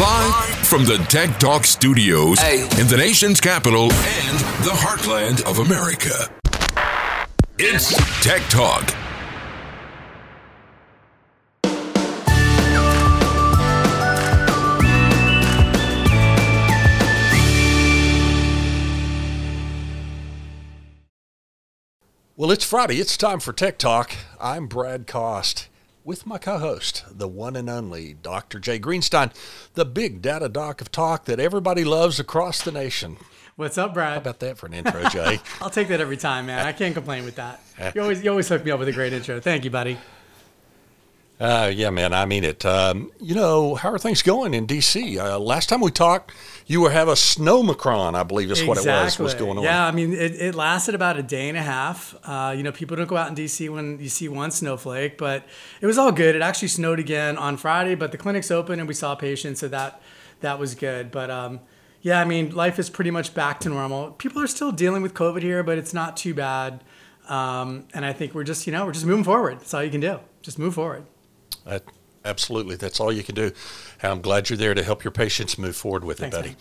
Live from the Tech Talk studios Hey. in the nation's capital and the heartland of America. It's Tech Talk. Well, it's Friday. It's time for Tech Talk. I'm Brad Cost with my co host, the one and only Dr. Jay Greenstein, the big data doc of talk that everybody loves across the nation. What's up, Brad? How about that for an intro, Jay? I'll take that every time, man. I can't complain with that. You always, you always hook me up with a great intro. Thank you, buddy. Uh, yeah, man, I mean it. Um, you know, how are things going in D.C.? Uh, last time we talked, you were having a snowmacron, I believe is what it was, was going on. Yeah, I mean, it, it lasted about a day and a half. Uh, you know, people don't go out in DC when you see one snowflake, but it was all good. It actually snowed again on Friday, but the clinic's open and we saw patients, so that that was good. But um, yeah, I mean, life is pretty much back to normal. People are still dealing with COVID here, but it's not too bad. Um, and I think we're just, you know, we're just moving forward. That's all you can do. Just move forward. That, absolutely. That's all you can do. I'm glad you're there to help your patients move forward with Thanks, it, buddy. man.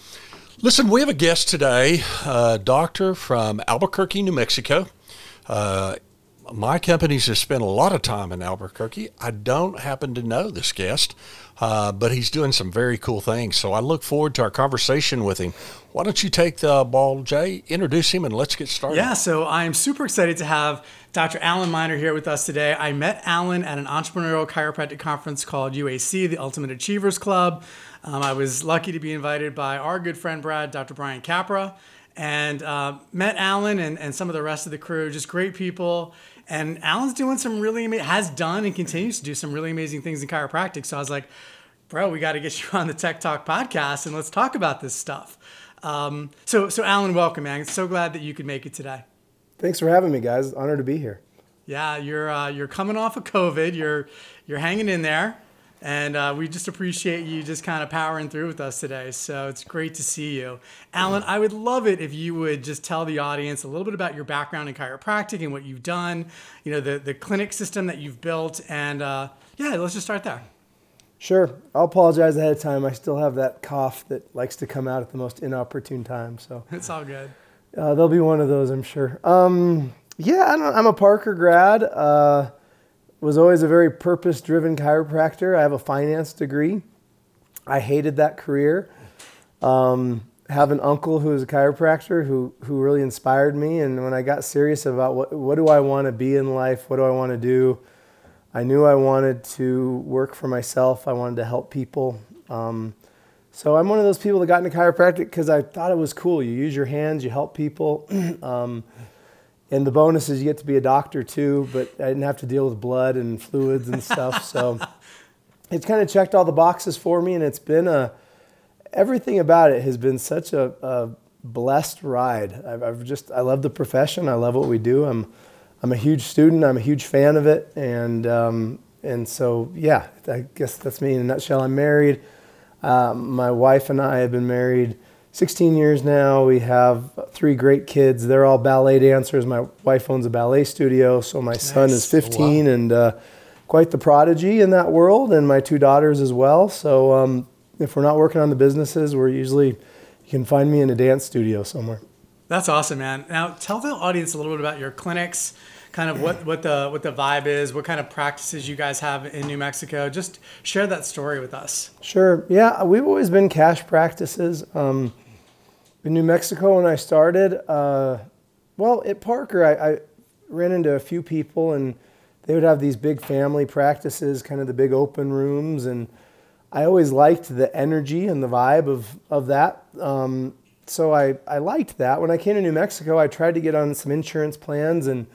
Listen, we have a guest today, a doctor from Albuquerque, New Mexico. Uh, my companies have spent a lot of time in Albuquerque. I don't happen to know this guest, uh, but he's doing some very cool things. So I look forward to our conversation with him. Why don't you take the ball, Jay? Introduce him and let's get started. Yeah, so I'm super excited to have Dr. Alan Miner here with us today. I met Alan at an entrepreneurial chiropractic conference called UAC, the Ultimate Achievers Club. Um, I was lucky to be invited by our good friend Brad, Dr. Brian Capra, and uh, met Alan and, and some of the rest of the crew. Just great people. And Alan's doing some really ama- has done and continues to do some really amazing things in chiropractic. So I was like, bro, we got to get you on the Tech Talk podcast and let's talk about this stuff. Um, so, so Alan, welcome, man. So glad that you could make it today. Thanks for having me, guys. Honored to be here. Yeah, you're uh, you're coming off of COVID. You're you're hanging in there, and uh, we just appreciate you just kind of powering through with us today. So it's great to see you, Alan. I would love it if you would just tell the audience a little bit about your background in chiropractic and what you've done. You know, the the clinic system that you've built, and uh, yeah, let's just start there. Sure. I'll apologize ahead of time. I still have that cough that likes to come out at the most inopportune time. So It's all good. uh, there'll be one of those, I'm sure. Um, yeah, I don't, I'm a Parker grad. Uh, was always a very purpose-driven chiropractor. I have a finance degree. I hated that career. Um, have an uncle who was a chiropractor who who really inspired me. And when I got serious about what what do I want to be in life, what do I want to do, I knew I wanted to work for myself. I wanted to help people. Um, so I'm one of those people that got into chiropractic because I thought it was cool. You use your hands, you help people. um, and the bonus is you get to be a doctor too, but I didn't have to deal with blood and fluids and stuff. So it's kind of checked all the boxes for me, and it's been a everything about it has been such a, a blessed ride. I've, I've just I love the profession. I love what we do. I'm I'm a huge student. I'm a huge fan of it, and um, and so yeah, I guess that's me in a nutshell. I'm married. Um, my wife and I have been married 16 years now. We have three great kids. They're all ballet dancers. My wife owns a ballet studio, so my son is Nice. 15 and uh, quite the prodigy in that world, and my two daughters as well. So um, if we're not working on the businesses, we're usually you can find me in a dance studio somewhere. That's awesome, man. Now tell the audience a little bit about your clinics, kind of what, what the what the vibe is, what kind of practices you guys have in New Mexico. Just share that story with us. Sure. Yeah, we've always been cash practices. Um, in New Mexico, when I started, uh, well, at Parker, I, I ran into a few people, and they would have these big family practices, kind of the big open rooms, and I always liked the energy and the vibe of of that. Um, so I, I liked that. When I came to New Mexico, I tried to get on some insurance plans, and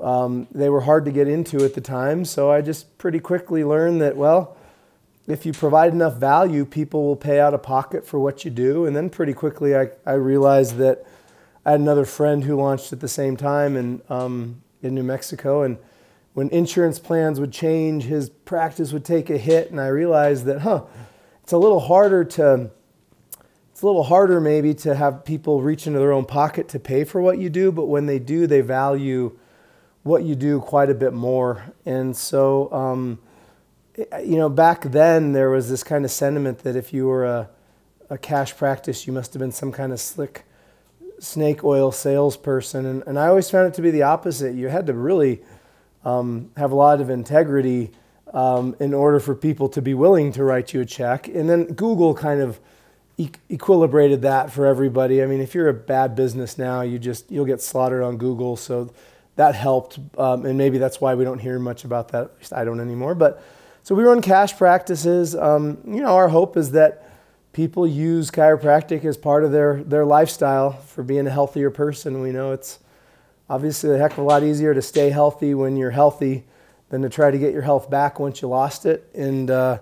um, they were hard to get into at the time. So I just pretty quickly learned that, well, if you provide enough value, people will pay out of pocket for what you do. And then pretty quickly, I, I realized that I had another friend who launched at the same time in, um, in New Mexico. And when insurance plans would change, his practice would take a hit. And I realized that, huh, it's a little harder to. It's a little harder maybe to have people reach into their own pocket to pay for what you do, but when they do, they value what you do quite a bit more. And so um, you know, back then there was this kind of sentiment that if you were a, a cash practice, you must have been some kind of slick snake oil salesperson. And, and I always found it to be the opposite. You had to really um, have a lot of integrity um, in order for people to be willing to write you a check. And then Google kind of e- equilibrated that for everybody. I mean, if you're a bad business now, you just you'll get slaughtered on Google. So that helped, um, and maybe that's why we don't hear much about that. At least I don't anymore. But so we run cash practices. Um, you know, our hope is that people use chiropractic as part of their their lifestyle for being a healthier person. We know it's obviously a heck of a lot easier to stay healthy when you're healthy than to try to get your health back once you lost it. And uh,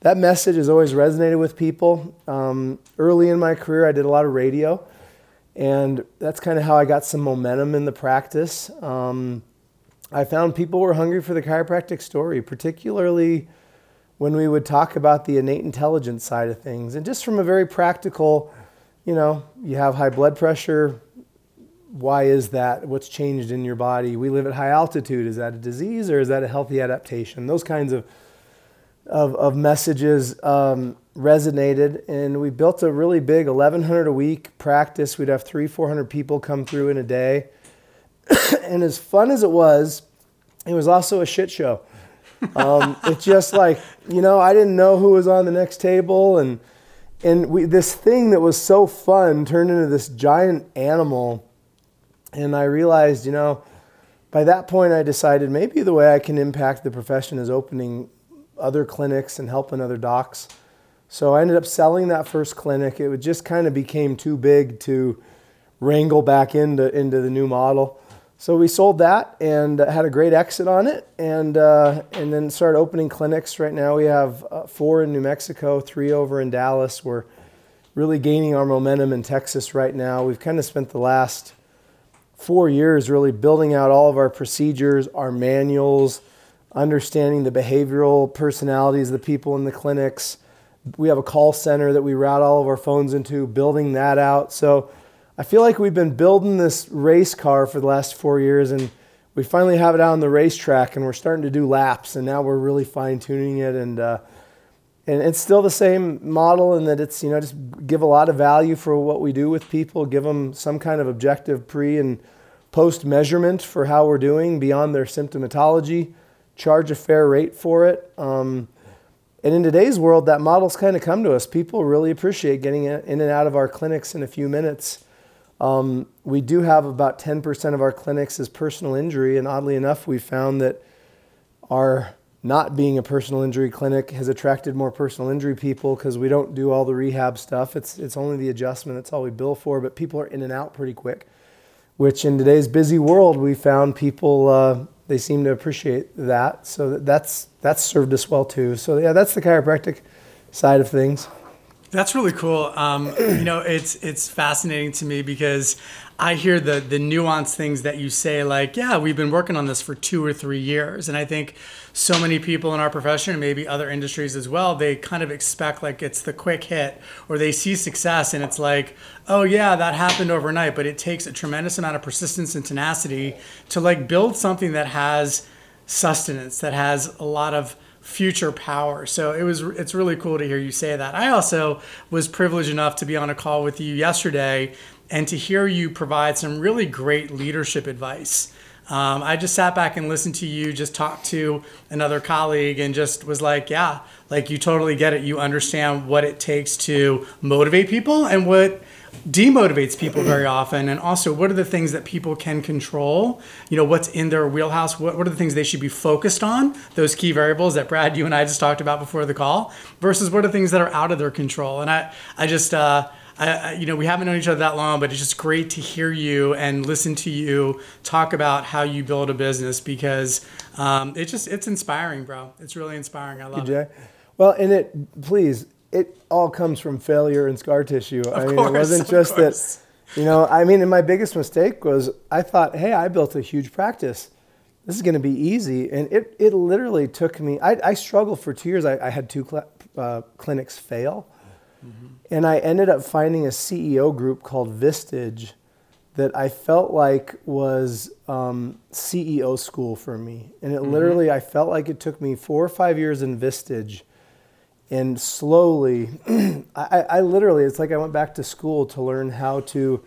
that message has always resonated with people. Um, early in my career, I did a lot of radio, and that's kind of how I got some momentum in the practice. Um, I found people were hungry for the chiropractic story, particularly when we would talk about the innate intelligence side of things. And just from a very practical, you know, you have high blood pressure. Why is that? What's changed in your body? We live at high altitude. Is that a disease or is that a healthy adaptation? Those kinds of of, of messages um, resonated, and we built a really big 1,100 a week practice. We'd have three, 400 people come through in a day. and as fun as it was, it was also a shit show. Um, it's just like, you know, I didn't know who was on the next table, and and we, this thing that was so fun turned into this giant animal. And I realized, you know, by that point, I decided maybe the way I can impact the profession is opening other clinics and helping other docs. So I ended up selling that first clinic. It just kind of became too big to wrangle back into, into the new model. So we sold that and had a great exit on it, and uh, and then started opening clinics. Right now we have uh, four in New Mexico, three over in Dallas. We're really gaining our momentum in Texas right now. We've kind of spent the last four years really building out all of our procedures, our manuals, understanding the behavioral personalities of the people in the clinics. We have a call center that we route all of our phones into, building that out. So I feel like we've been building this race car for the last four years and we finally have it out on the racetrack and we're starting to do laps and now we're really fine tuning it and uh, and it's still the same model in that it's you know just give a lot of value for what we do with people give them some kind of objective pre and post measurement for how we're doing beyond their symptomatology charge a fair rate for it. Um, and in today's world, that model's kind of come to us. People really appreciate getting in and out of our clinics in a few minutes. Um, we do have about 10% of our clinics as personal injury, and oddly enough, we found that our not being a personal injury clinic has attracted more personal injury people because we don't do all the rehab stuff. It's it's only the adjustment. That's all we bill for. But people are in and out pretty quick, which in today's busy world, we found people uh, they seem to appreciate that. So that's that's served us well too. So yeah, that's the chiropractic side of things. That's really cool. Um, you know, it's it's fascinating to me because I hear the the nuanced things that you say, like, yeah, we've been working on this for two or three years, and I think so many people in our profession and maybe other industries as well they kind of expect like it's the quick hit or they see success and it's like oh yeah that happened overnight but it takes a tremendous amount of persistence and tenacity to like build something that has sustenance that has a lot of future power. So it was it's really cool to hear you say that. I also was privileged enough to be on a call with you yesterday and to hear you provide some really great leadership advice. Um, I just sat back and listened to you just talk to another colleague and just was like, yeah, like you totally get it. You understand what it takes to motivate people and what demotivates people very often and also what are the things that people can control you know what's in their wheelhouse what, what are the things they should be focused on those key variables that brad you and i just talked about before the call versus what are things that are out of their control and i i just uh, I, you know, we haven't known each other that long, but it's just great to hear you and listen to you talk about how you build a business because um, it just it's inspiring, bro. It's really inspiring. I love you, it. Well, and it please, it all comes from failure and scar tissue. Of I mean, course, it wasn't just course. that. You know, I mean, and my biggest mistake was I thought, hey, I built a huge practice. This is going to be easy, and it it literally took me. I, I struggled for two years. I, I had two cl- uh, clinics fail. Mm-hmm. And I ended up finding a CEO group called Vistage that I felt like was um, CEO school for me. And it literally, I felt like it took me four or five years in Vistage. And slowly, I, I literally, it's like I went back to school to learn how to,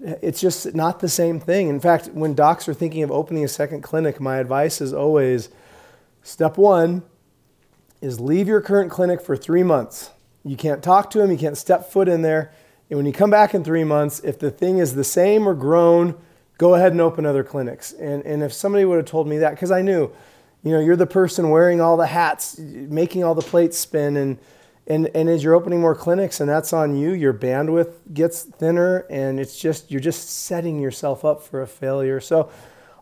it's just not the same thing. In fact, when docs are thinking of opening a second clinic, my advice is always step one is leave your current clinic for three months. You can't talk to them, you can't step foot in there. And when you come back in three months, if the thing is the same or grown, go ahead and open other clinics. And, and if somebody would have told me that, because I knew, you know, you're the person wearing all the hats, making all the plates spin, and, and, and as you're opening more clinics, and that's on you, your bandwidth gets thinner, and it's just, you're just setting yourself up for a failure. So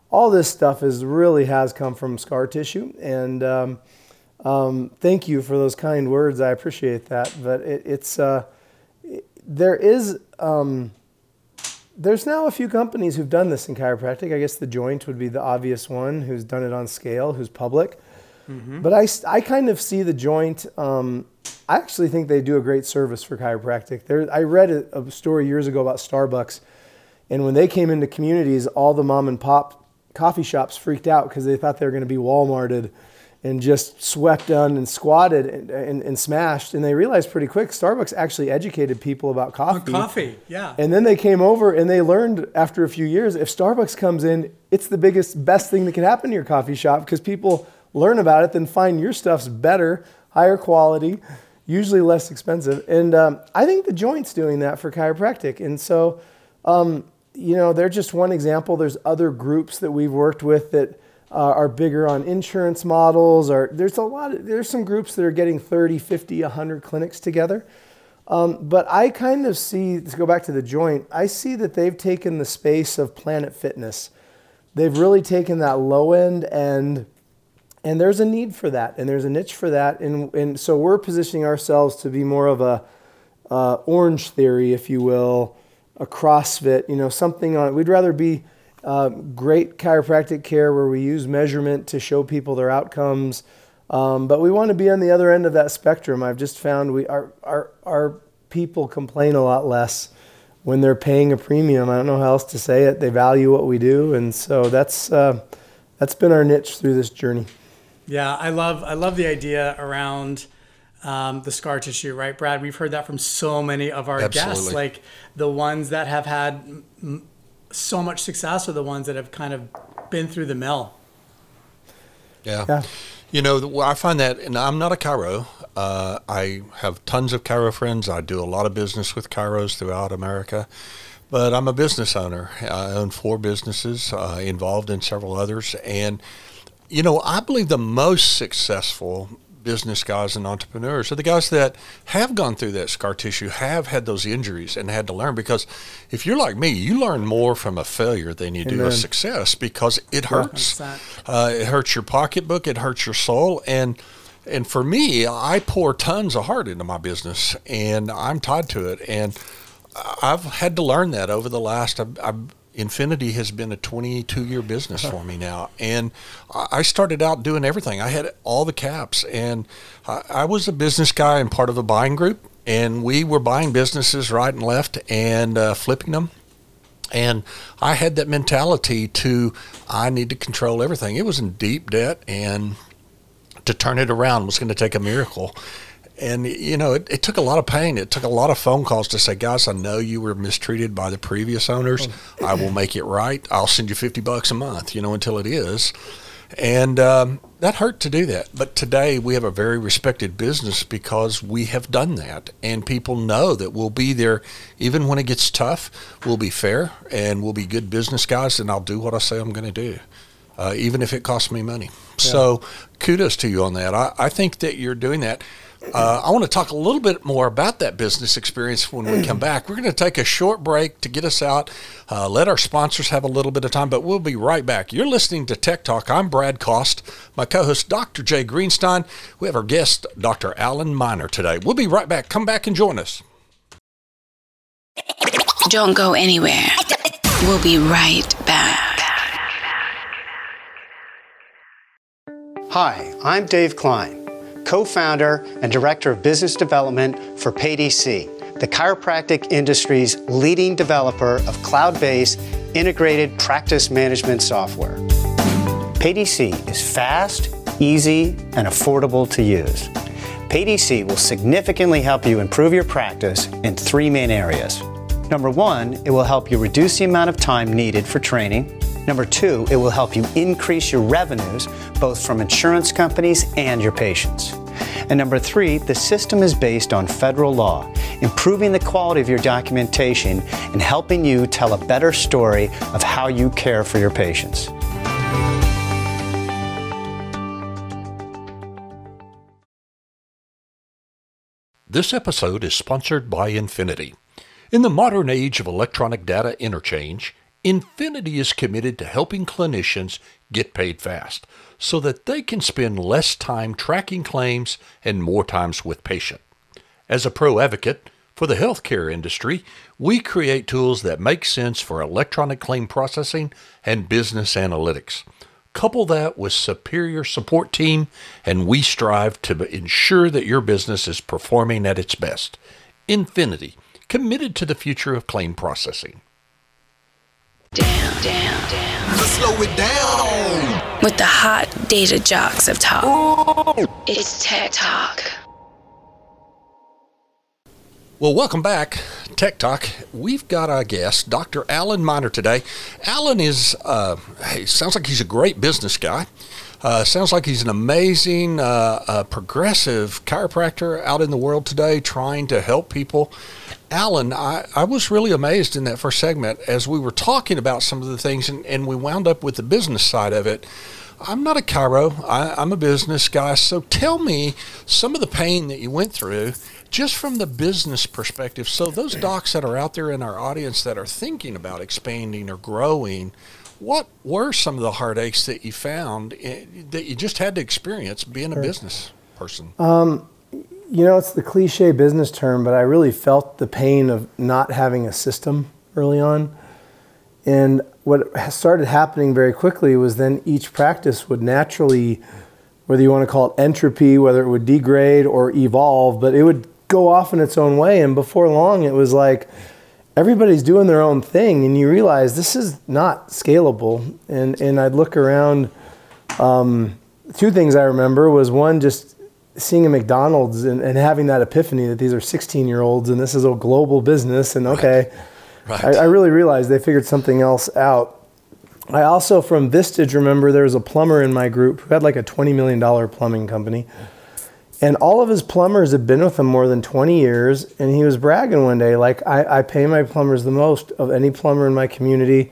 all this stuff is really has come from scar tissue. And um, um, thank you for those kind words. I appreciate that. But it, it's, uh, there is um, there's now a few companies who've done this in chiropractic. I guess the Joint would be the obvious one who's done it on scale, who's public. Mm-hmm. But I, I kind of see the Joint. Um, I actually think they do a great service for chiropractic. There, I read a, a story years ago about Starbucks, and when they came into communities, all the mom and pop coffee shops freaked out because they thought they were going to be Walmarted and just swept done and squatted and, and, and, smashed. And they realized pretty quick Starbucks actually educated people about coffee. coffee, yeah. And then they came over and they learned after a few years if Starbucks comes in, it's the biggest, best thing that can happen to your coffee shop because people learn about it, then find your stuff's better, higher quality, usually less expensive. And um, I think the joint's doing that for chiropractic. And so, um, you know, they're just one example. There's other groups that we've worked with that uh, are bigger on insurance models or there's a lot of, there's some groups that are getting 30 50 100 clinics together. Um, but i kind of see to go back to the joint i see that they've taken the space of planet fitness. They've really taken that low end and and there's a need for that and there's a niche for that. And, and so we're positioning ourselves to be more of a uh, Orangetheory if you will a crossfit you know something on it we'd rather be uh, great chiropractic care where we use measurement to show people their outcomes. Um, but we want to be on the other end of that spectrum. I've just found we our, our, our people complain a lot less when they're paying a premium. I don't know how else to say it. They value what we do, and so that's uh, that's been our niche through this journey. Yeah, I love I love the idea around um, the scar tissue, right, Brad? We've heard that from so many of our Absolutely. guests, like the ones that have had m- so much success are the ones that have kind of been through the mill. Yeah. yeah. You know, I find that, and I'm not a chiro. Uh, I have tons of chiro friends. I do a lot of business with chiros throughout America, but I'm a business owner. I own four businesses, uh, involved in several others, and you know, I believe the most successful business guys and entrepreneurs are the guys that have gone through that scar tissue, have had those injuries, and had to learn. Because if you're like me, you learn more from a failure than you Amen. do a success because it hurts. Uh, it hurts your pocketbook, it hurts your soul, and and for me, I pour tons of heart into my business, and I'm tied to it, and I've had to learn that over the last. I've, I've Infinity has been a 22 year business for me now. And I started out doing everything. I had all the caps, and I was a business guy and part of a buying group. And we were buying businesses right and left and uh, flipping them. And I had that mentality to, I need to control everything. It was in deep debt, and to turn it around was going to take a miracle and you know it, it, took a lot of pain. It took a lot of phone calls to say guys i know you were mistreated by the previous owners. Oh. i will make it right. I'll send you 50 bucks a month you know until it is. And um, that hurt to do that. But today we have a very respected business because we have done that. And people know that we'll be there even when it gets tough we'll be fair and we'll be good business guys and i'll do what i say i'm going to do uh, even if it costs me money. Yeah. so kudos to you on that. I, I think that you're doing that uh, I want to talk a little bit more about that business experience when we come back. We're going to take a short break to get us out, uh, let our sponsors have a little bit of time, but we'll be right back. You're listening to Tech Talk. I'm Brad Cost, my co host, Dr. Jay Greenstein. We have our guest, Dr. Alan Miner, today. We'll be right back. Come back and join us. Don't go anywhere. We'll be right back. Hi, I'm Dave Klein co founder and director of business development for PayDC the chiropractic industry's leading developer of cloud based integrated practice management software. PayDC is fast, easy, and affordable to use. PayDC will significantly help you improve your practice in three main areas. Number one, it will help you reduce the amount of time needed for training. Number two, it will help you increase your revenues, both from insurance companies and your patients. And number three, the system is based on federal law, improving the quality of your documentation and helping you tell a better story of how you care for your patients. This episode is sponsored by Infinity. In the modern age of electronic data interchange, Infinity is committed to helping clinicians get paid fast so that they can spend less time tracking claims and more times with patient. As a pro advocate for the healthcare industry, we create tools that make sense for electronic claim processing and business analytics. Couple that with superior support team and we strive to ensure that your business is performing at its best. Infinity, committed to the future of claim processing. Down, down, down. Let's slow it down. With the hot data jocks of talk. It's Tech Talk. Well, welcome back, Tech Talk. We've got our guest, Dr. Alan Miner, today. Alan is, uh, hey, sounds like he's a great business guy. Uh, sounds like he's an amazing, uh, uh, progressive chiropractor out in the world today trying to help people. Alan, I, I was really amazed in that first segment as we were talking about some of the things, and, and we wound up with the business side of it. I'm not a chiro, I, I'm a business guy. So tell me some of the pain that you went through just from the business perspective. So, those docs that are out there in our audience that are thinking about expanding or growing, what were some of the heartaches that you found eh, that you just had to experience being a business person? You know, it's the cliche business term, but I really felt the pain of not having a system early on. And what started happening very quickly was then each practice would naturally, whether you want to call it entropy, whether it would degrade or evolve, but it would go off in its own way. And before long, it was like everybody's doing their own thing, and you realize this is not scalable. And and I'd look around. Um, two things I remember was one just seeing a McDonald's and, and having that epiphany that these are 16 year olds and this is a global business and okay, Right. I, I really realized they figured something else out. I also from Vistage remember there was a plumber in my group who had like a 20 million dollar plumbing company. And all of his plumbers had been with him more than 20 years. And he was bragging one day, like, I, I pay my plumbers the most of any plumber in my community.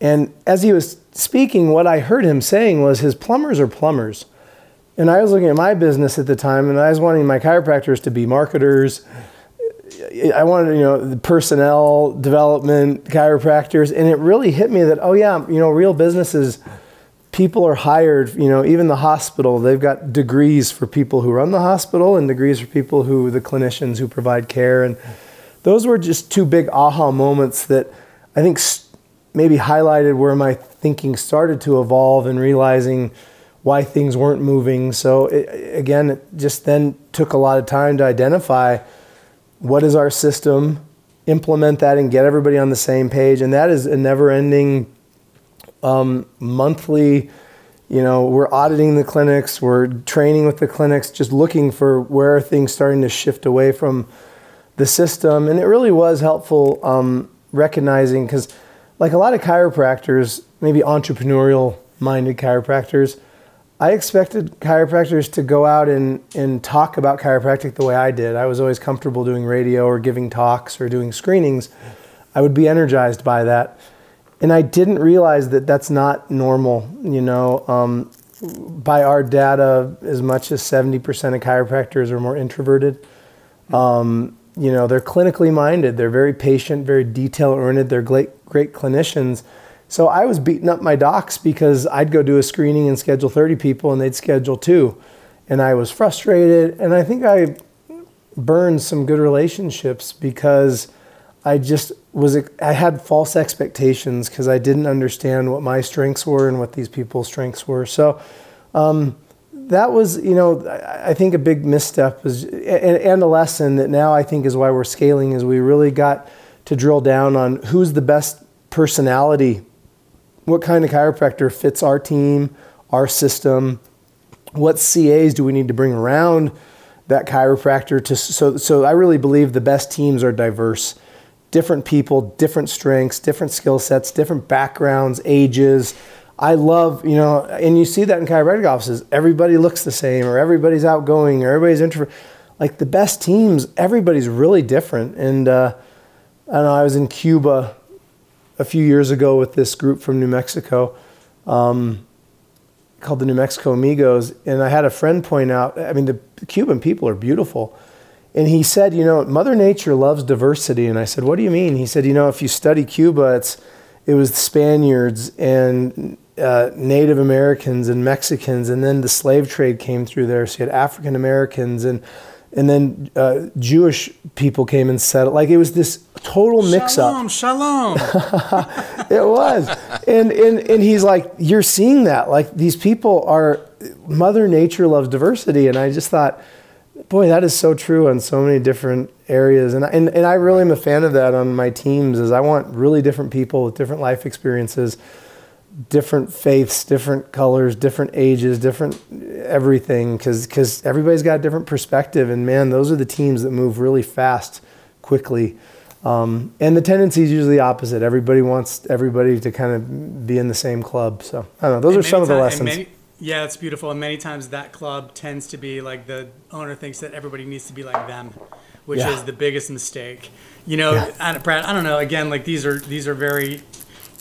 And as he was speaking, what I heard him saying was his plumbers are plumbers. And I was looking at my business at the time, and I was wanting my chiropractors to be marketers. I wanted, you know, the personnel development chiropractors, and it really hit me that, oh yeah, you know, real businesses, people are hired. You know, even the hospital, they've got degrees for people who run the hospital and degrees for people who the clinicians who provide care, and those were just two big aha moments that I think maybe highlighted where my thinking started to evolve and realizing why things weren't moving. So it, again, it just then took a lot of time to identify what is our system, implement that, and get everybody on the same page. And that is a never-ending um, monthly. You know, we're auditing the clinics, we're training with the clinics, just looking for where are things starting to shift away from the system. And it really was helpful um, recognizing because, like a lot of chiropractors, maybe entrepreneurial-minded chiropractors. I expected chiropractors to go out and, and talk about chiropractic the way I did. I was always comfortable doing radio or giving talks or doing screenings. I would be energized by that. And I didn't realize that that's not normal. You know, um, by our data, as much as 70% of chiropractors are more introverted. Um, you know, they're clinically minded, they're very patient, very detail oriented, they're great, great clinicians. So I was beating up my docs because I'd go do a screening and schedule 30 people and they'd schedule two. And I was frustrated. And I think I burned some good relationships because I just was, I had false expectations because I didn't understand what my strengths were and what these people's strengths were. So um, that was, you know, I think a big misstep was, and, and a lesson that now I think is why we're scaling is we really got to drill down on who's the best personality, what kind of chiropractor fits our team, our system, what CAs do we need to bring around that chiropractor to so so I really believe the best teams are diverse. Different people, different strengths, different skill sets, different backgrounds, ages. I love, you know, and you see that in chiropractic offices. Everybody looks the same, or everybody's outgoing, or everybody's introvert. Like the best teams, everybody's really different. And uh, I know, I was in Cuba a few years ago with this group from New Mexico um, called the New Mexico Amigos. And I had a friend point out, I mean, the Cuban people are beautiful. And he said, you know, Mother Nature loves diversity. And I said, what do you mean? He said, you know, if you study Cuba, it's, it was the Spaniards and uh, Native Americans and Mexicans, and then the slave trade came through there. So you had African Americans and and then uh, Jewish people came and settled. Like it was this total mix up. Shalom, shalom. It was. And, and, and he's like, you're seeing that. Like these people are, Mother Nature loves diversity. And I just thought, boy, that is so true on so many different areas. And, and, and I really am a fan of that on my teams is I want really different people with different life experiences, different faiths, different colors, different ages, different everything. Cause, cause everybody's got a different perspective. And man, those are the teams that move really fast, quickly. Um, and the tendency is usually opposite. Everybody wants everybody to kind of be in the same club. So I don't know. Those And are some of the lessons. many- yeah, it's beautiful. And many times that club tends to be like the owner thinks that everybody needs to be like them, which Yeah. is the biggest mistake. You know, Yeah. I, Brad, I don't know. Again, like these are these are very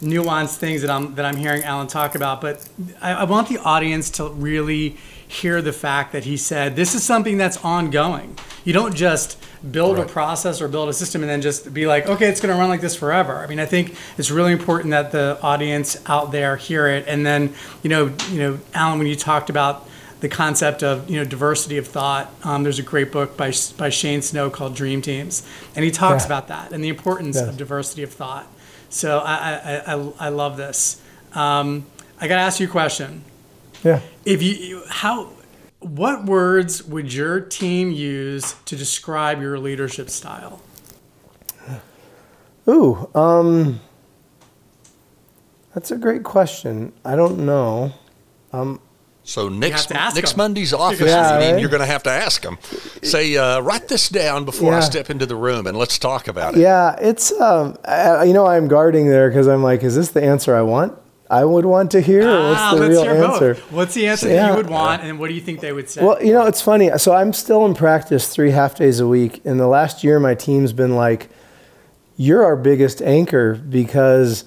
nuanced things that I'm that I'm hearing Alan talk about, but I, I want the audience to really hear the fact that he said this is something that's ongoing. You don't just build a process or build a system and then just be like, okay, it's going to run like this forever. I mean, I think it's really important that the audience out there hear it. And then, you know, you know, Alan, when you talked about the concept of you know diversity of thought. Um, there's a great book by by Shane Snow called Dream Teams, and he talks Yeah. about that and the importance of diversity of thought. So I I, I, I love this. Um, I got to ask you a question. Yeah. If you you- how what words would your team use to describe your leadership style? Ooh, um, that's a great question. I don't know. So next to ask. Monday's office Yeah, meeting, right? you're going to have to ask them. Say, uh, write this down before I step into the room, and let's talk about it. Yeah, it's um, I, you know, I'm guarding there because I'm like, is this the answer I want? I would want to hear. or what's ah, the real answer? both. What's the answer that Yeah. you would want, and what do you think they would say? Well, you know, it's funny. So I'm still in practice three half days a week. In the last year, my team's been like, "You're our biggest anchor because."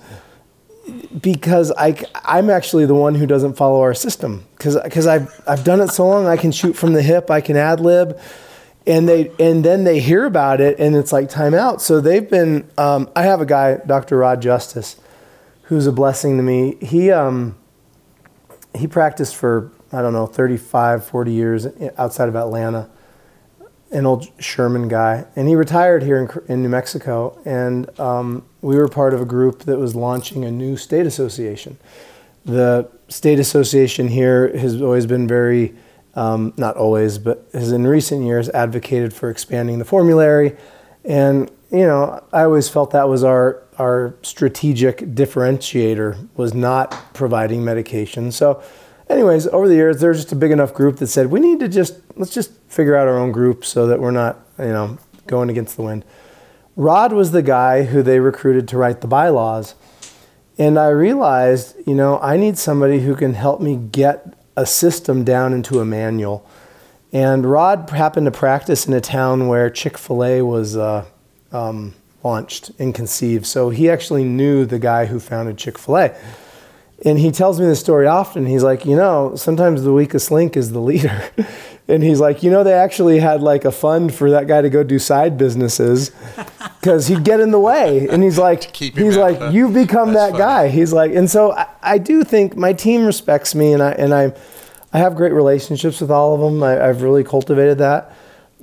Because I, I'm actually the one who doesn't follow our system because cuz I've, I've done it so long I can shoot from the hip I can ad lib and they and then they hear about it and it's like time out so they've been um, I have a guy Dr. Rod Justice who's a blessing to me. He um, he practiced for I don't know 35 40 years outside of Atlanta an old Sherman guy. And he retired here in, in New Mexico. And um, we were part of a group that was launching a new state association. The state association here has always been very um, not always but has in recent years advocated for expanding the formulary. And you know i always felt that was our our strategic differentiator was not providing medication. So anyways over the years there's just a big enough group that said we need to just let's just figure out our own group so that we're not you know going against the wind. Rod was the guy who they recruited to write the bylaws. And I realized, you know, I need somebody who can help me get a system down into a manual. And Rod happened to practice in a town where Chick fil A was uh, um, launched and conceived. So he actually knew the guy who founded Chick fil A. And he tells me this story often. He's like, you know, sometimes the weakest link is the leader. and he's like, you know, they actually had like a fund for that guy to go do side businesses because he'd get in the way. And he's like, he's like, you've become that funny. guy. He's like, and so I, I do think my team respects me, and I and I, I have great relationships with all of them. I, I've really cultivated that.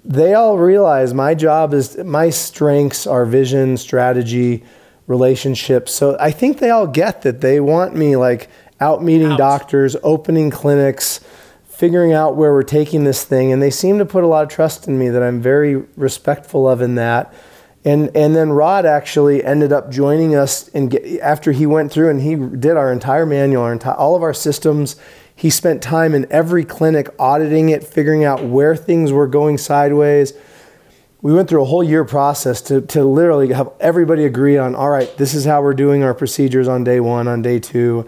They all realize my job is my strengths are vision, strategy, relationships. So I think they all get that they want me like out meeting Out. doctors, opening clinics, figuring out where we're taking this thing. And they seem to put a lot of trust in me that I'm very respectful of in that. And, and then Rod actually ended up joining us and get, after he went through and he did our entire manual, our entire, all of our systems. He spent time in every clinic auditing it, figuring out where things were going sideways. We went through a whole year process to, to literally have everybody agree on, all right, this is how we're doing our procedures on day one, on day two.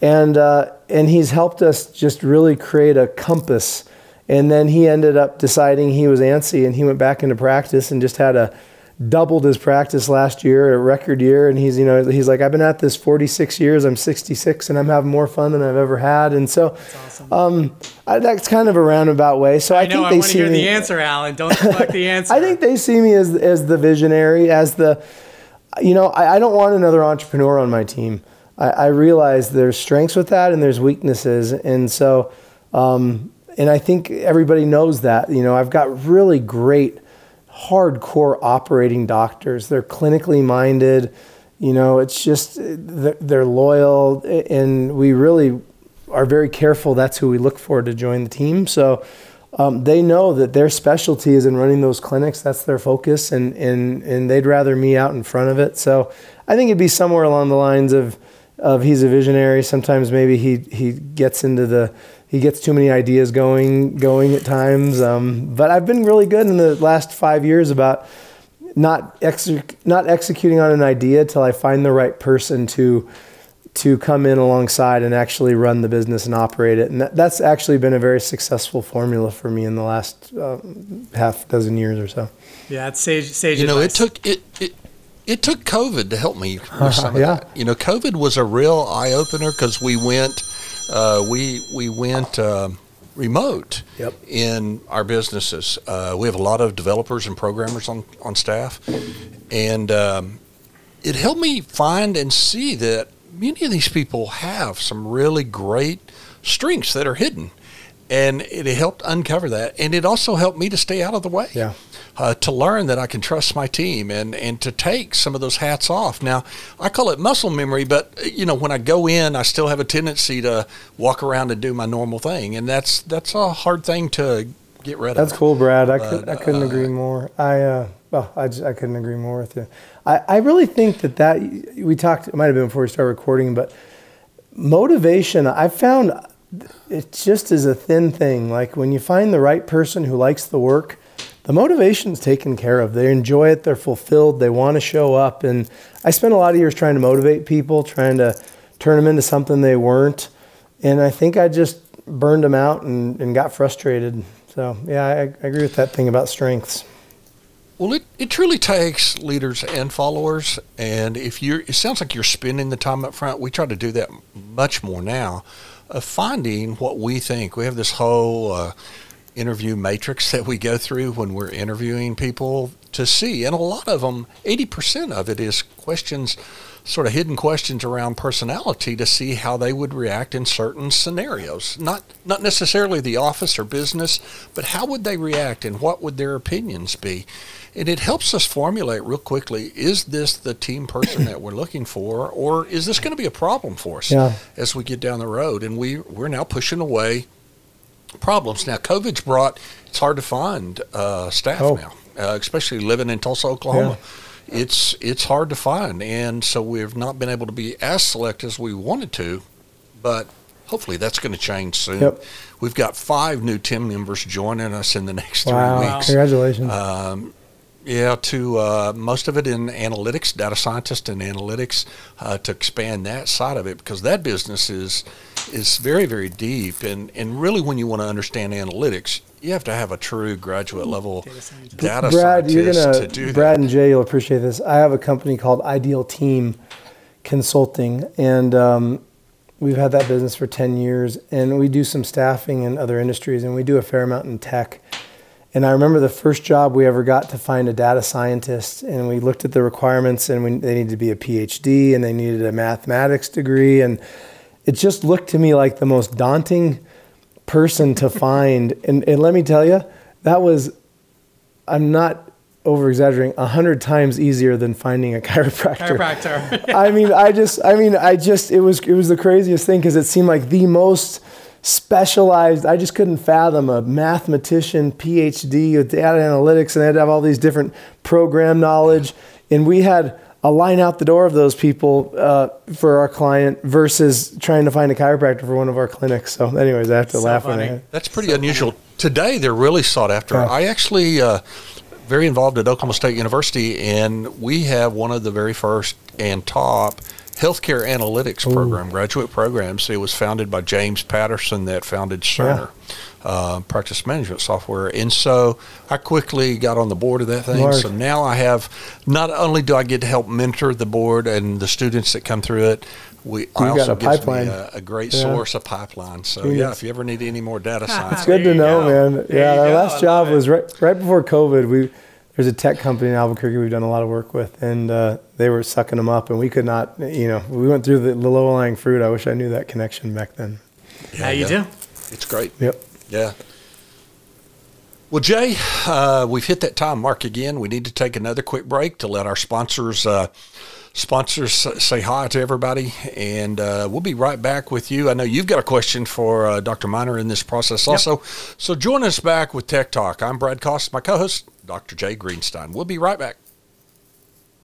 And, uh, and he's helped us just really create a compass. And then he ended up deciding he was antsy and he went back into practice and just had a, doubled his practice last year, a record year, and he's you know he's like I've been at this 46 years. I'm 66, and I'm having more fun than I've ever had. And so, awesome. um, I, that's kind of a roundabout way. So I, I know. think I they want to see hear me. the answer, Alan. Don't deflect the answer. I think they see me as as the visionary, as the, you know, I, I don't want another entrepreneur on my team. I, I realize there's strengths with that and there's weaknesses, and so, um, and I think everybody knows that. You know, I've got really great hardcore operating doctors. They're clinically minded. You know, it's just they're loyal, and we really are very careful. That's who we look for to join the team. So um, they know that their specialty is in running those clinics. That's their focus, and and and they'd rather me out in front of it. So I think it'd be somewhere along the lines of of he's a visionary. Sometimes maybe he he gets into the he gets too many ideas going going at times. Um, but I've been really good in the last five years about not ex- not executing on an idea till I find the right person to to come in alongside and actually run the business and operate it. And that, that's actually been a very successful formula for me in the last uh, half dozen years or so. Yeah, it's sage. Sage. You know, it took it, it it took COVID to help me with some of Yeah. that. You know, COVID was a real eye opener because we went uh, we we went um remote Yep. in our businesses. Uh, we have a lot of developers and programmers on on staff, and um, it helped me find and see that many of these people have some really great strengths that are hidden. And it helped uncover that. And it also helped me to stay out of the way. Yeah. Uh, to learn that I can trust my team and, and to take some of those hats off. Now, I call it muscle memory, but you know, when I go in, I still have a tendency to walk around and do my normal thing, and that's that's a hard thing to get rid of. That's cool, Brad. I, could, I couldn't uh, agree more. I uh, well, I, just, I couldn't agree more with you. I, I really think that that we talked. It might have been before we started recording, but motivation. I found it just is a thin thing. Like when you find the right person who likes the work, the motivation's taken care of. They enjoy it. They're fulfilled. They want to show up. And I spent a lot of years trying to motivate people, trying to turn them into something they weren't. And I think I just burned them out and, and got frustrated. So yeah, I, I agree with that thing about strengths. Well, it, it truly takes leaders and followers. And if you're, it sounds like you're spending the time up front. We try to do that much more now of finding what we think. We have this whole uh, interview matrix that we go through when we're interviewing people to see. And a lot of them, 80% of it is questions, sort of hidden questions around personality to see how they would react in certain scenarios. Not, not necessarily the office or business, but how would they react and what would their opinions be? And it helps us formulate real quickly is this the team person that we're looking for, or is this going to be a problem for us Yeah. as we get down the road? And we, we're now pushing away problems. Now, COVID's brought, it's hard to find uh, staff Oh. now, uh, especially living in Tulsa, Oklahoma. It's, it's hard to find. And so we've not been able to be as select as we wanted to, but hopefully that's going to change soon. Yep. We've got five new team members joining us in the next Wow! three weeks. Congratulations. Um, yeah, to uh, most of it in analytics, data scientist and analytics, uh, to expand that side of it because that business is is very very deep and and really when you want to understand analytics, you have to have a true graduate level data, Brad, you're scientist gonna to do Brad that. and Jay, you'll appreciate this. I have a company called Ideal Team Consulting, and um, we've had that business for ten years, and we do some staffing in other industries, and we do a fair amount in tech. And I remember the first job we ever got to find a data scientist, and we looked at the requirements, and we, they needed to be a PhD, and they needed a mathematics degree, and it just looked to me like the most daunting person to find. And, and let me tell you, that was, I'm not over exaggerating, a hundred times easier than finding a chiropractor. chiropractor. I mean, I just, I mean, I just, it was, it was the craziest thing because it seemed like the most specialized. I just couldn't fathom a mathematician, PhD with data analytics, and they had to have all these different program knowledge. And we had a line out the door of those people uh, for our client versus trying to find a chiropractor for one of our clinics. So, anyways, I have to So laugh funny. when I. That's pretty unusual. Today, they're really sought after. Yeah. I actually uh, very involved at Oklahoma State University, and we have one of the very first and top healthcare analytics program, graduate programs. It was founded by James Patterson, that founded Cerner. Uh, practice management software, and so I quickly got on the board of that thing. Mark. So now I have not only do I get to help mentor the board and the students that come through it, we I got also a gives pipeline. me a, a great Yeah. source of pipeline. So Genius. yeah, if you ever need any more data science, It's good to know, go. man. There yeah, our go. Last job was right right before COVID. We there's a tech company in Albuquerque we've done a lot of work with, and uh, they were sucking them up, and we could not. You know, we went through the, the low lying fruit. I wish I knew that connection back then. Yeah, you yeah. do. It's great. Yep. Yeah. Well, Jay, uh, we've hit that time mark again. We need to take another quick break to let our sponsors uh, sponsors say hi to everybody, and uh, we'll be right back with you. I know you've got a question for uh, Dr. Miner in this process also. So join us back with Tech Talk. I'm Brad Cost, my co-host, Dr. Jay Greenstein. We'll be right back.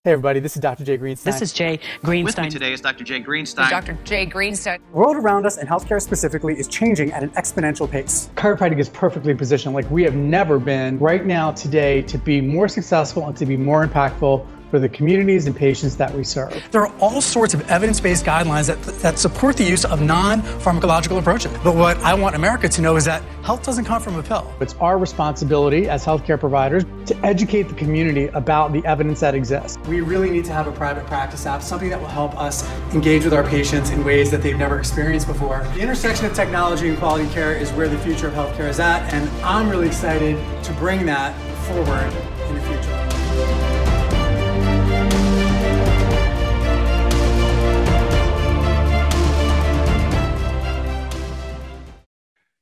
Hey, everybody, this is Dr. Jay Greenstein. This is Jay Greenstein. With me today is Dr. Jay Greenstein. Dr. Jay Greenstein. The world around us and healthcare specifically is changing at an exponential pace. Chiropractic is perfectly positioned like we have never been right now today to be more successful and to be more impactful for the communities and patients that we serve. There are all sorts of evidence-based guidelines that, that support the use of non-pharmacological approaches. But what I want America to know is that health doesn't come from a pill. It's our responsibility as healthcare providers to educate the community about the evidence that exists. We really need to have a private practice app, something that will help us engage with our patients in ways that they've never experienced before. The intersection of technology and quality care is where the future of healthcare is at, and I'm really excited to bring that forward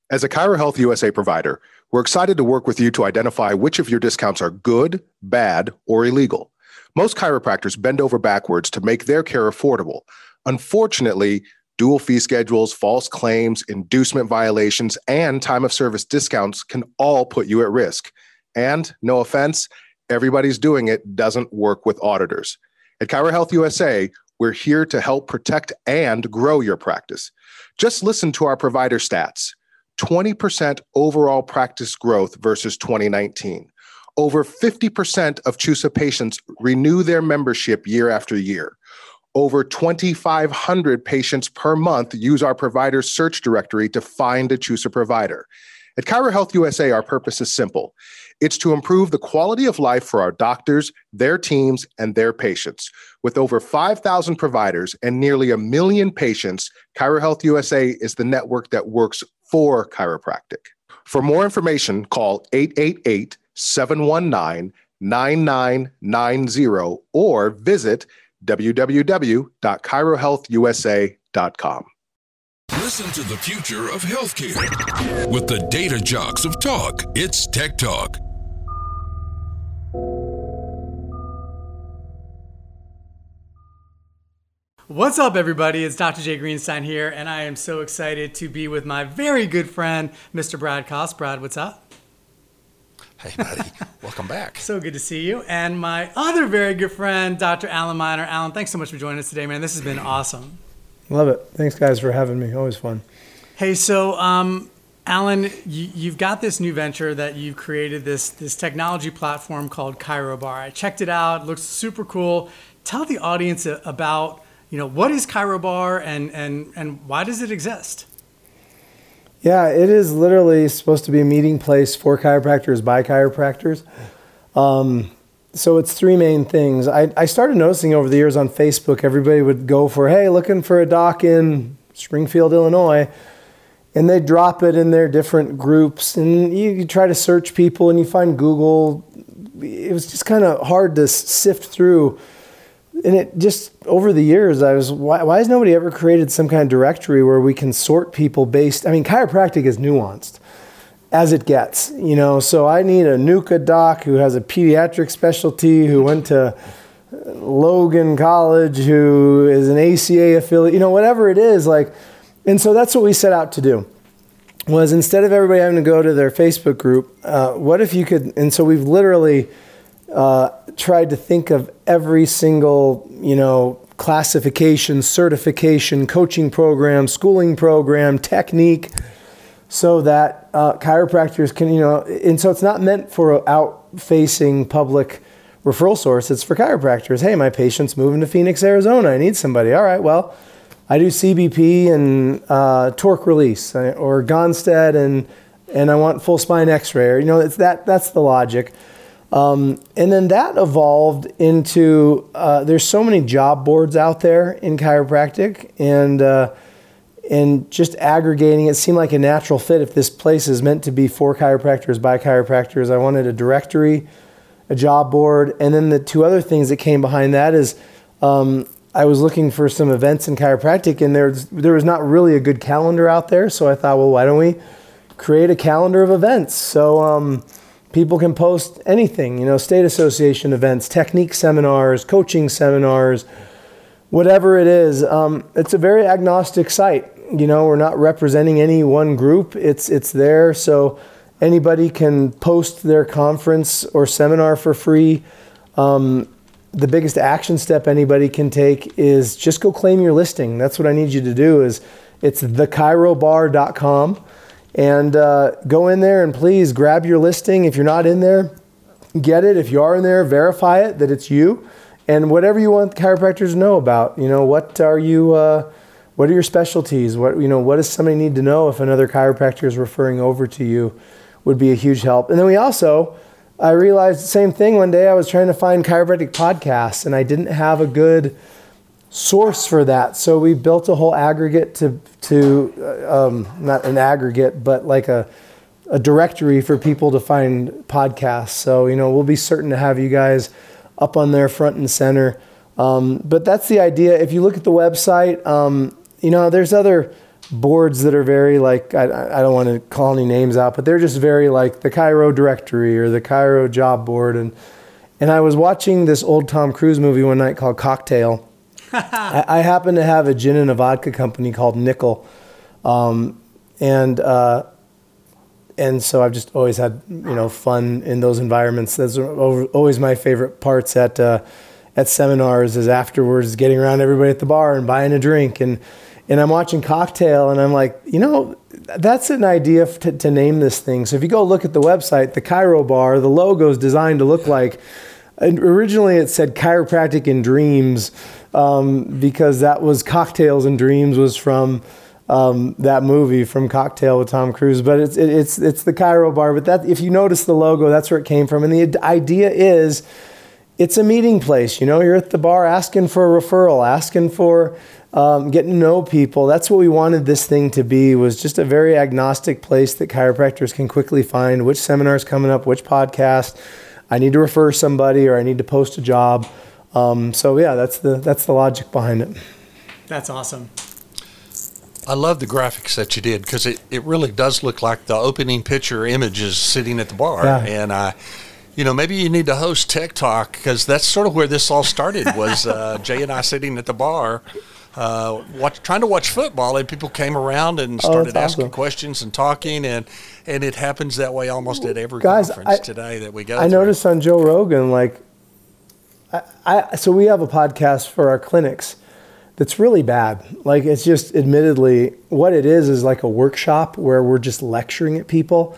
As a Chiro Health USA provider, we're excited to work with you to identify which of your discounts are good, bad, or illegal. Most chiropractors bend over backwards to make their care affordable. Unfortunately, dual fee schedules, false claims, inducement violations, and time of service discounts can all put you at risk. And no offense, everybody's doing it doesn't work with auditors. At Chiro Health USA, we're here to help protect and grow your practice. Just listen to our provider stats. 20% overall practice growth versus 2019. Over 50% of CHUSA patients renew their membership year after year. Over 2,500 patients per month use our provider search directory to find a CHUSA provider. At Chiro Health USA, our purpose is simple it's to improve the quality of life for our doctors, their teams, and their patients. With over 5,000 providers and nearly a million patients, Chiro Health USA is the network that works for chiropractic. For more information, call 888 719 9990 or visit www.chirohealthusa.com. Listen to the future of healthcare with the data jocks of talk. It's Tech Talk. What's up, everybody? It's Dr. Jay Greenstein here, and I am so excited to be with my very good friend, Mr. Brad Koss. Brad, what's up? Hey, buddy, welcome back. So good to see you. And my other very good friend, Dr. Alan Miner. Alan, thanks so much for joining us today, man. This has been awesome. Love it. Thanks, guys, for having me. Always fun. Hey, so um, Alan, you, you've got this new venture that you've created this this technology platform called ChiroBar. I checked it out; it looks super cool. Tell the audience about you know what is ChiroBar and and and why does it exist? Yeah, it is literally supposed to be a meeting place for chiropractors by chiropractors. Um, so it's three main things. I, I started noticing over the years on Facebook, everybody would go for, hey, looking for a doc in Springfield, Illinois. And they drop it in their different groups. And you, you try to search people and you find Google. It was just kind of hard to sift through. And it just over the years, I was, why, why has nobody ever created some kind of directory where we can sort people based? I mean, chiropractic is nuanced as it gets, you know. So I need a NUCCA doc who has a pediatric specialty, who went to Logan College, who is an ACA affiliate, you know, whatever it is. Like, and so that's what we set out to do. was instead of everybody having to go to their Facebook group, uh, what if you could? And so we've literally uh, tried to think of every single, you know, classification, certification, coaching program, schooling program, technique, so that uh, chiropractors can, you know, and so it's not meant for out facing public referral source. It's for chiropractors. Hey, my patient's moving to Phoenix, Arizona. I need somebody. All right, well, I do CBP and uh, torque release uh, or Gonstead and and I want full spine X-ray. Or, you know, it's that that's the logic. Um, and then that evolved into uh, there's so many job boards out there in chiropractic and uh, and just aggregating it seemed like a natural fit if this place is meant to be for chiropractors by chiropractors. I wanted a directory, a job board, and then the two other things that came behind that is um, I was looking for some events in chiropractic, and there there was not really a good calendar out there. So I thought, well, why don't we create a calendar of events so um, people can post anything? You know, state association events, technique seminars, coaching seminars, whatever it is. Um, it's a very agnostic site. You know, we're not representing any one group. It's it's there so anybody can post their conference or seminar for free. Um, the biggest action step anybody can take is just go claim your listing. That's what I need you to do. Is it's thechirobar.com and uh, go in there and please grab your listing. If you're not in there, get it. If you are in there, verify it that it's you, and whatever you want chiropractors to know about. You know what are you. Uh, what are your specialties? What you know? What does somebody need to know if another chiropractor is referring over to you? Would be a huge help. And then we also I realized the same thing one day. I was trying to find chiropractic podcasts and I didn't have a good source for that. So we built a whole aggregate to, to uh, um, not an aggregate, but like a, a directory for people to find podcasts. So, you know, we'll be certain to have you guys up on there front and center. Um, but that's the idea. If you look at the website, um, you know, there's other boards that are very like I, I don't want to call any names out, but they're just very like the chiro directory or the chiro job board and and I was watching this old Tom Cruise movie one night called Cocktail. I, I happen to have a gin and a vodka company called Nickel, um, and uh, and so I've just always had you know fun in those environments. Those That's always my favorite parts at uh, at seminars is afterwards getting around everybody at the bar and buying a drink and and I'm watching Cocktail, and I'm like, you know, that's an idea to, to, name this thing. So if you go look at the website, the Chiro Bar, the logo is designed to look like. Originally, it said chiropractic and dreams um, because that was cocktails and dreams was from um, that movie from Cocktail with Tom Cruise. But it's it, it's it's the ChiroBar. But that if you notice the logo, that's where it came from. And the idea is, it's a meeting place. You know, you're at the bar asking for a referral, asking for um, getting to know people. That's what we wanted this thing to be was just a very agnostic place that chiropractors can quickly find which seminars coming up, which podcast. I need to refer somebody or I need to post a job. Um, so yeah, that's the that's the logic behind it. That's awesome. I love the graphics that you did because it, it really does look like the opening picture images sitting at the bar. Yeah. And I, you know, maybe you need to host Tech Talk because that's sort of where this all started was uh, Jay and I sitting at the bar uh, watch, trying to watch football, and people came around and oh, started oh, asking awesome. questions and talking, and and it happens that way almost at every Guys, conference I, today that we go. To. I through. noticed on Joe Rogan, like, I, I so we have a podcast for our clinics that's really bad. Like it's just admittedly what it is is like a workshop where we're just lecturing at people.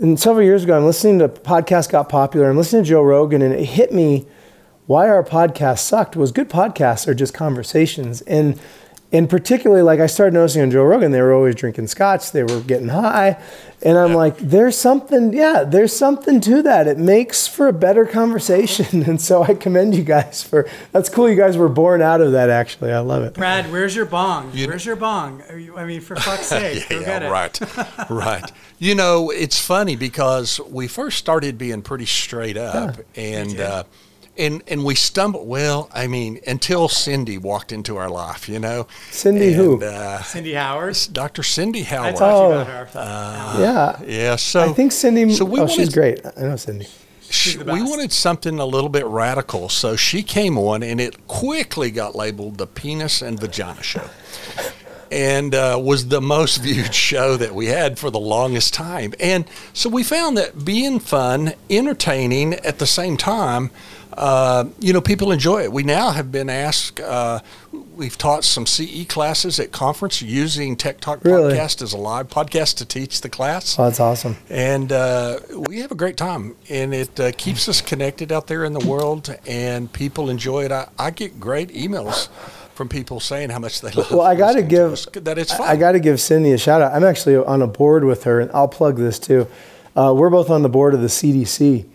And several years ago, I'm listening to podcast got popular. I'm listening to Joe Rogan, and it hit me why our podcast sucked was good podcasts are just conversations. And and particularly like I started noticing on Joe Rogan, they were always drinking scotch, they were getting high. And I'm yeah. like, there's something, yeah, there's something to that. It makes for a better conversation. And so I commend you guys for that's cool. You guys were born out of that actually. I love it. Brad, where's your bong? You, where's your bong? I mean, for fuck's sake. yeah, yeah right. right. You know, it's funny because we first started being pretty straight up yeah, and uh, and and we stumbled. Well, I mean, until Cindy walked into our life, you know. Cindy and, who? Uh, Cindy Howard. Dr. Cindy Howard. I talked oh, about her. Uh, yeah. Yeah. So I think Cindy. So we oh, wanted, she's great. I know Cindy. She, we wanted something a little bit radical, so she came on, and it quickly got labeled the penis and vagina show. and uh, was the most viewed show that we had for the longest time. And so we found that being fun, entertaining at the same time, uh, you know, people enjoy it. We now have been asked, uh, we've taught some CE classes at conference using Tech Talk Really? podcast as a live podcast to teach the class. Oh, that's awesome. And uh, we have a great time, and it uh, keeps us connected out there in the world, and people enjoy it. I, I get great emails from people saying how much they love. Well, I got to give that it's fun. I got to give Cindy a shout out. I'm actually on a board with her, and I'll plug this too. Uh, we're both on the board of the CDC.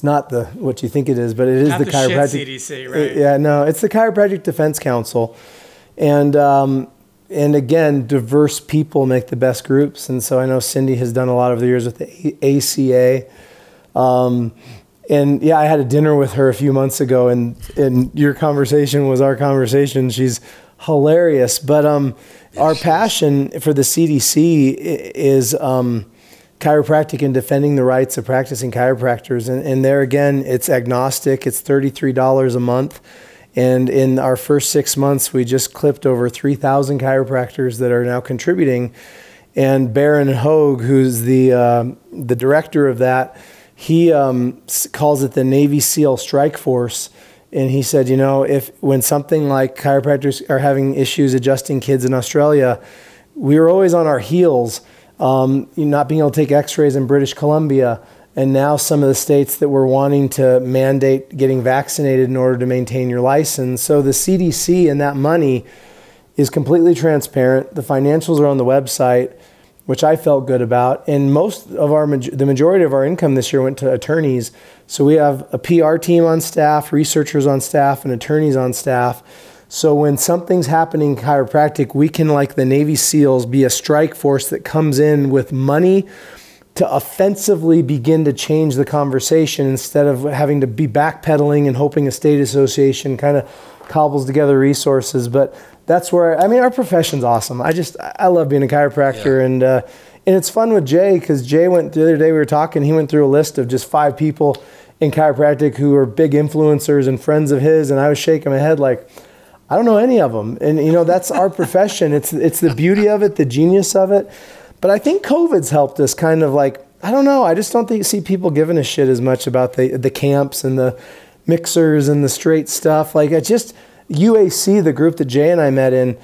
It's not the what you think it is, but it is Not the, the chiropractic CDC, Uh, right? Yeah, no, it's the Chiropractic Defense Council, and um, and again, diverse people make the best groups. And so I know Cindy has done a lot over the years with the ACA. Um, and yeah, I had a dinner with her a few months ago, and and your conversation was our conversation. She's hilarious, but um, our passion for the CDC is um, chiropractic and defending the rights of practicing chiropractors. And, and there again, it's agnostic. It's thirty three dollars a month. And in our first six months, we just clipped over 3,000 chiropractors that are now contributing. And Baron Hogue, who's the, um the director of that, he um, calls it the Navy SEAL Strike Force. And he said, you know, if when something like chiropractors are having issues adjusting kids in Australia, we were always on our heels, um, you not being able to take X-rays in British Columbia, and now some of the states that were wanting to mandate getting vaccinated in order to maintain your license. So the CDC and that money is completely transparent. The financials are on the website, which I felt good about. And most of our, the majority of our income this year went to attorneys. So we have a PR team on staff, researchers on staff, and attorneys on staff. So when something's happening in chiropractic, we can, like the Navy SEALs, be a strike force that comes in with money to offensively begin to change the conversation instead of having to be backpedaling and hoping a state association kind of cobbles together resources. But that's where I mean, our profession's awesome. I just I love being a chiropractor, and uh, and it's fun with Jay because Jay went the other day we were talking. He went through a list of just five people in chiropractic who are big influencers and friends of his, and I was shaking my head like. I don't know any of them, and you know that's our profession. It's it's the beauty of it, the genius of it. But I think COVID's helped us kind of like I don't know. I just don't think see people giving a shit as much about the the camps and the mixers and the straight stuff. Like I just UAC, the group that Jay and I met in.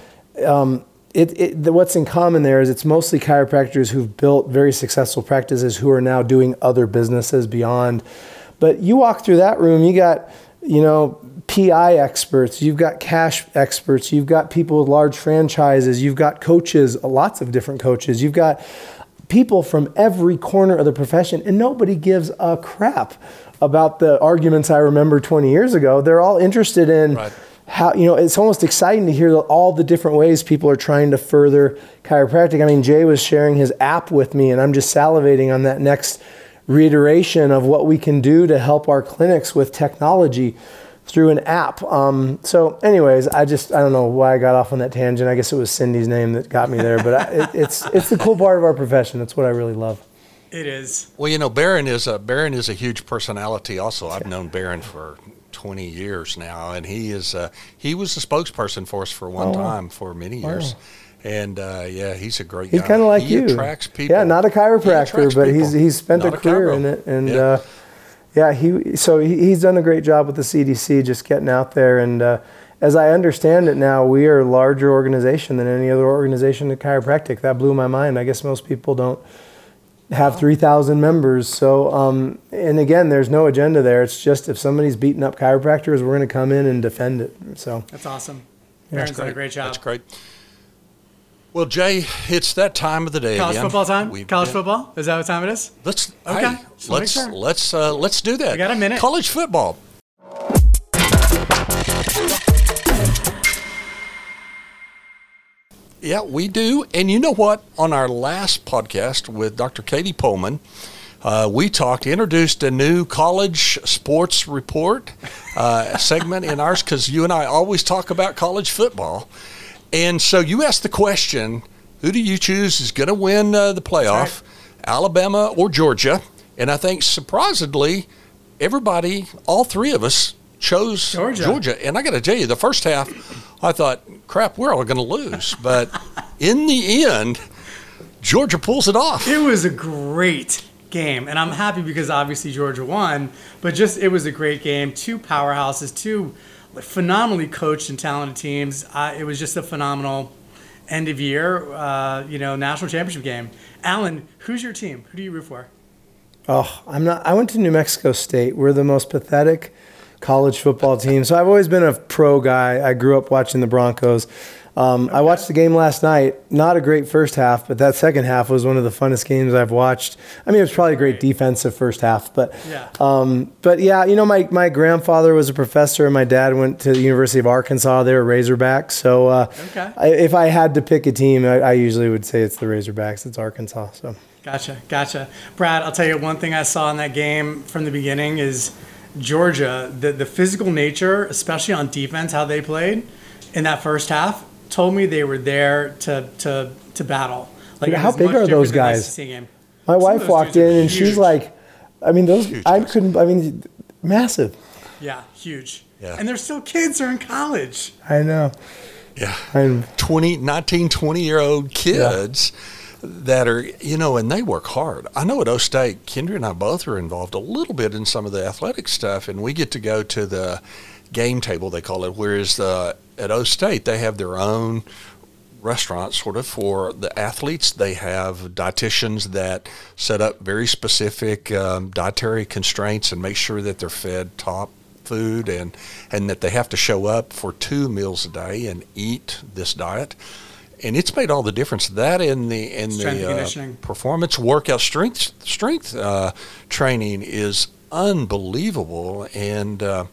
Um, it, it, the, what's in common there is it's mostly chiropractors who've built very successful practices who are now doing other businesses beyond. But you walk through that room, you got, you know, PI experts, you've got cash experts, you've got people with large franchises, you've got coaches, lots of different coaches, you've got people from every corner of the profession, and nobody gives a crap about the arguments I remember 20 years ago. They're all interested in Right. how, you know, it's almost exciting to hear all the different ways people are trying to further chiropractic. I mean, Jay was sharing his app with me, and I'm just salivating on that next reiteration of what we can do to help our clinics with technology through an app. Um, so, anyways, I just I don't know why I got off on that tangent. I guess it was Cindy's name that got me there, but I, it, it's it's the cool part of our profession. That's what I really love. It is. Well, you know, Barron is a Barron is a huge personality. Also, I've known Barron for 20 years now, and he is uh, he was the spokesperson for us for one Oh, time for many years. And uh, yeah, he's a great He's guy. kind of like he you. attracts people. Yeah, not a chiropractor, attracts but he's people. he's spent Not a career chiro. in it, and Yeah. uh, yeah, he so he, he's done a great job with the CDC, just getting out there. And uh, as I understand it now, we are a larger organization than any other organization in chiropractic. That blew my mind. I guess most people don't have 3,000 members. So, um, and again, there's no agenda there. It's just if somebody's beating up chiropractors, we're going to come in and defend it. So, That's awesome. Yeah. Aaron's done a great job. That's great. Well, Jay, it's that time of the day College again. football time? We've College been- football? Is that what time it is? Let's Okay, hey, let's sure. let's uh, let's do that. We got a minute. College football. Yeah, we do. And you know what? On our last podcast with Dr. Katie Pullman, uh, we talked, introduced a new college sports report uh, segment in ours because you and I always talk about college football. And so you asked the question who do you choose is going to win uh, the playoff, Alabama or Georgia? And I think surprisingly, everybody, all three of us, chose Georgia. Georgia. And I got to tell you, the first half, I thought, crap, we're all going to lose. But in the end, Georgia pulls it off. It was a great game, and I'm happy because obviously Georgia won. But just it was a great game. Two powerhouses, two phenomenally coached and talented teams. Uh, it was just a phenomenal end of year, uh, you know, national championship game. Alan, who's your team? Who do you root for? Oh, I'm not. I went to New Mexico State. We're the most pathetic college football team. So I've always been a pro guy. I grew up watching the Broncos. Um, I watched the game last night. Not a great first half, but that second half was one of the funnest games I've watched. I mean, it was probably a great defensive first half, but Yeah. um, but yeah, you know, my, my grandfather was a professor, and my dad went to the University of Arkansas. They were Razorbacks. So uh, Okay. I, if I had to pick a team, I, I usually would say it's the Razorbacks. It's Arkansas. So Gotcha, gotcha. Brad, I'll tell you one thing I saw in that game from the beginning is Georgia, the, the physical nature, especially on defense, how they played in that first half, told me they were there to to, to battle. Like Dude, how big are those guys? My Some wife walked in, and she's like, I mean, those Huge I couldn't. I mean, massive. Yeah, huge. Yeah. And they're still kids, they're in college. I know. Yeah. I'm 20, 19, 20 year old kids that are, you know, and they work hard. I know at O State, Kendra and I both are involved a little bit in some of the athletic stuff, and we get to go to the game table, they call it, whereas uh, at O State, they have their own restaurant sort of for the athletes. They have dietitians that set up very specific um, dietary constraints and make sure that they're fed top food and and that they have to show up for two meals a day and eat this diet. And it's made all the difference. That in the in Strength the uh, performance workout strength strength uh, training is unbelievable and. Uh,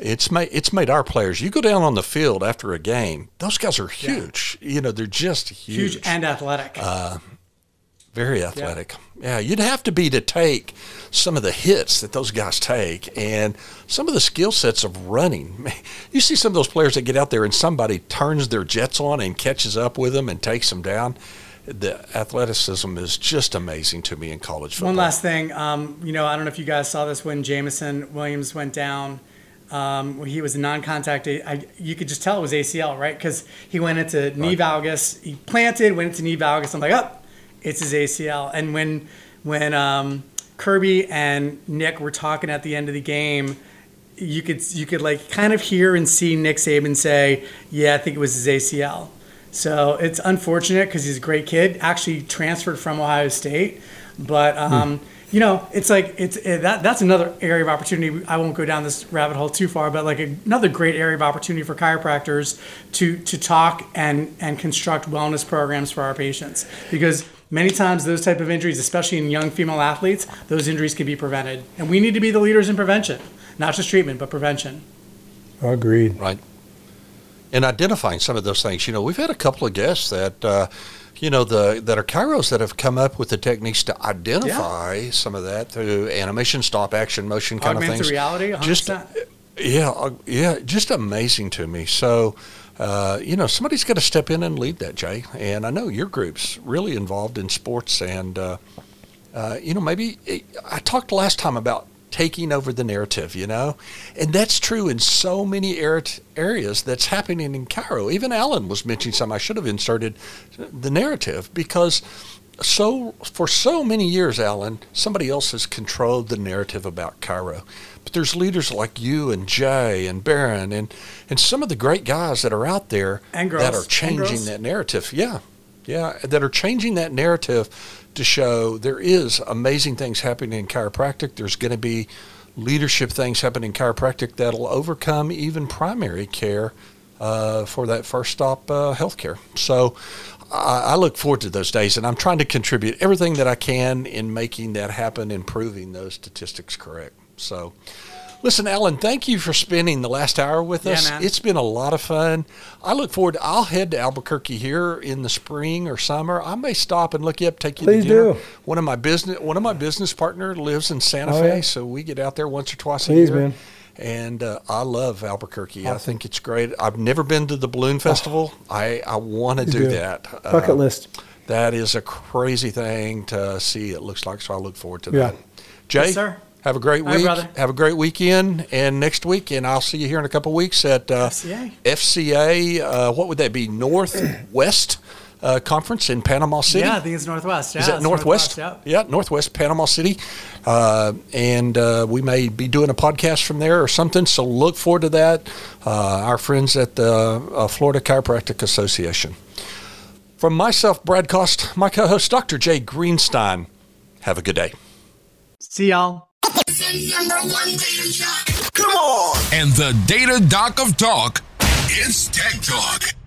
it's made it's made our players. You go down on the field after a game; those guys are huge. You know, they're just huge, Huge and athletic. very athletic. Yeah. you'd have to be to take some of the hits that those guys take, and some of the skill sets of running. You see some of those players that get out there, and somebody turns their jets on and catches up with them and takes them down. The athleticism is just amazing to me in college football. One last thing, um, you know, I don't know if you guys saw this when Jameson Williams went down. Um, he was a non-contact. I, you could just tell it was ACL, right? Because he went into knee valgus. He planted, went into knee valgus. I'm like, oh, it's his ACL. And when when um, Kirby and Nick were talking at the end of the game, you could you could like kind of hear and see Nick Saban say, "Yeah, I think it was his ACL." So it's unfortunate because he's a great kid. Actually transferred from Ohio State, but um, you know, it's like it's it, that that's another area of opportunity. I won't go down this rabbit hole too far, but like another great area of opportunity for chiropractors to to talk and and construct wellness programs for our patients because. Many times, those type of injuries, especially in young female athletes, those injuries can be prevented, and we need to be the leaders in prevention, not just treatment, but prevention. agreed. right? And identifying some of those things. You know, we've had a couple of guests that, uh, you know, the that are chiros that have come up with the techniques to identify some of that through animation, stop, action, motion kind of Augmented things. reality, 100%. Just yeah, uh, yeah, just amazing to me. So. Uh, you know, somebody's got to step in and lead that, Jay. And I know your group's really involved in sports, and uh, uh, you know, maybe I talked last time about taking over the narrative, you know, and that's true in so many areas that's happening in chiro. Even Alan was mentioning something. I should have inserted the narrative because so for so many years, Alan, somebody else has controlled the narrative about chiro. But there's leaders like you and Jay and Barron and and some of the great guys that are out there that are changing that narrative. Yeah, yeah, that are changing that narrative to show there is amazing things happening in chiropractic. There's going to be leadership things happening in chiropractic that'll overcome even primary care uh, for that first stop uh, healthcare. So I, I look forward to those days, and I'm trying to contribute everything that I can in making that happen and proving those statistics correct. So. Listen, Alan, thank you for spending the last hour with Yeah, us. man. It's been a lot of fun. I look forward. I'll head to Albuquerque here in the spring or summer. I may stop and look you up, take you Please to dinner. do. One of my business one of my business partner lives in Santa Oh, Fe, yeah. so we get out there once or twice Please, a year. man. And uh, I love Albuquerque. I think it's great. I've never been to the balloon festival. I, I want to do do. that. Bucket Uh, list. That is a crazy thing to see. It looks like so. I look forward to Yeah. that. Jay, Yes, sir. Have a great right, week. brother. Have a great weekend, and next week, and I'll see you here in a couple weeks at uh, FCA. FCA. Uh, what would that be? Northwest uh, Conference in Panama City. Yeah, I think it's Northwest. Yeah, Is that it's Northwest? yeah. Yeah, Northwest Panama City. Uh, and uh, we may be doing a podcast from there or something. So look forward to that. Uh, our friends at the uh, Florida Chiropractic Association. From myself, Brad Cost, my co host, Dr. Jay Greenstein. Have a good day. See y'all. Come on! And the data doc of talk, it's Tech Talk.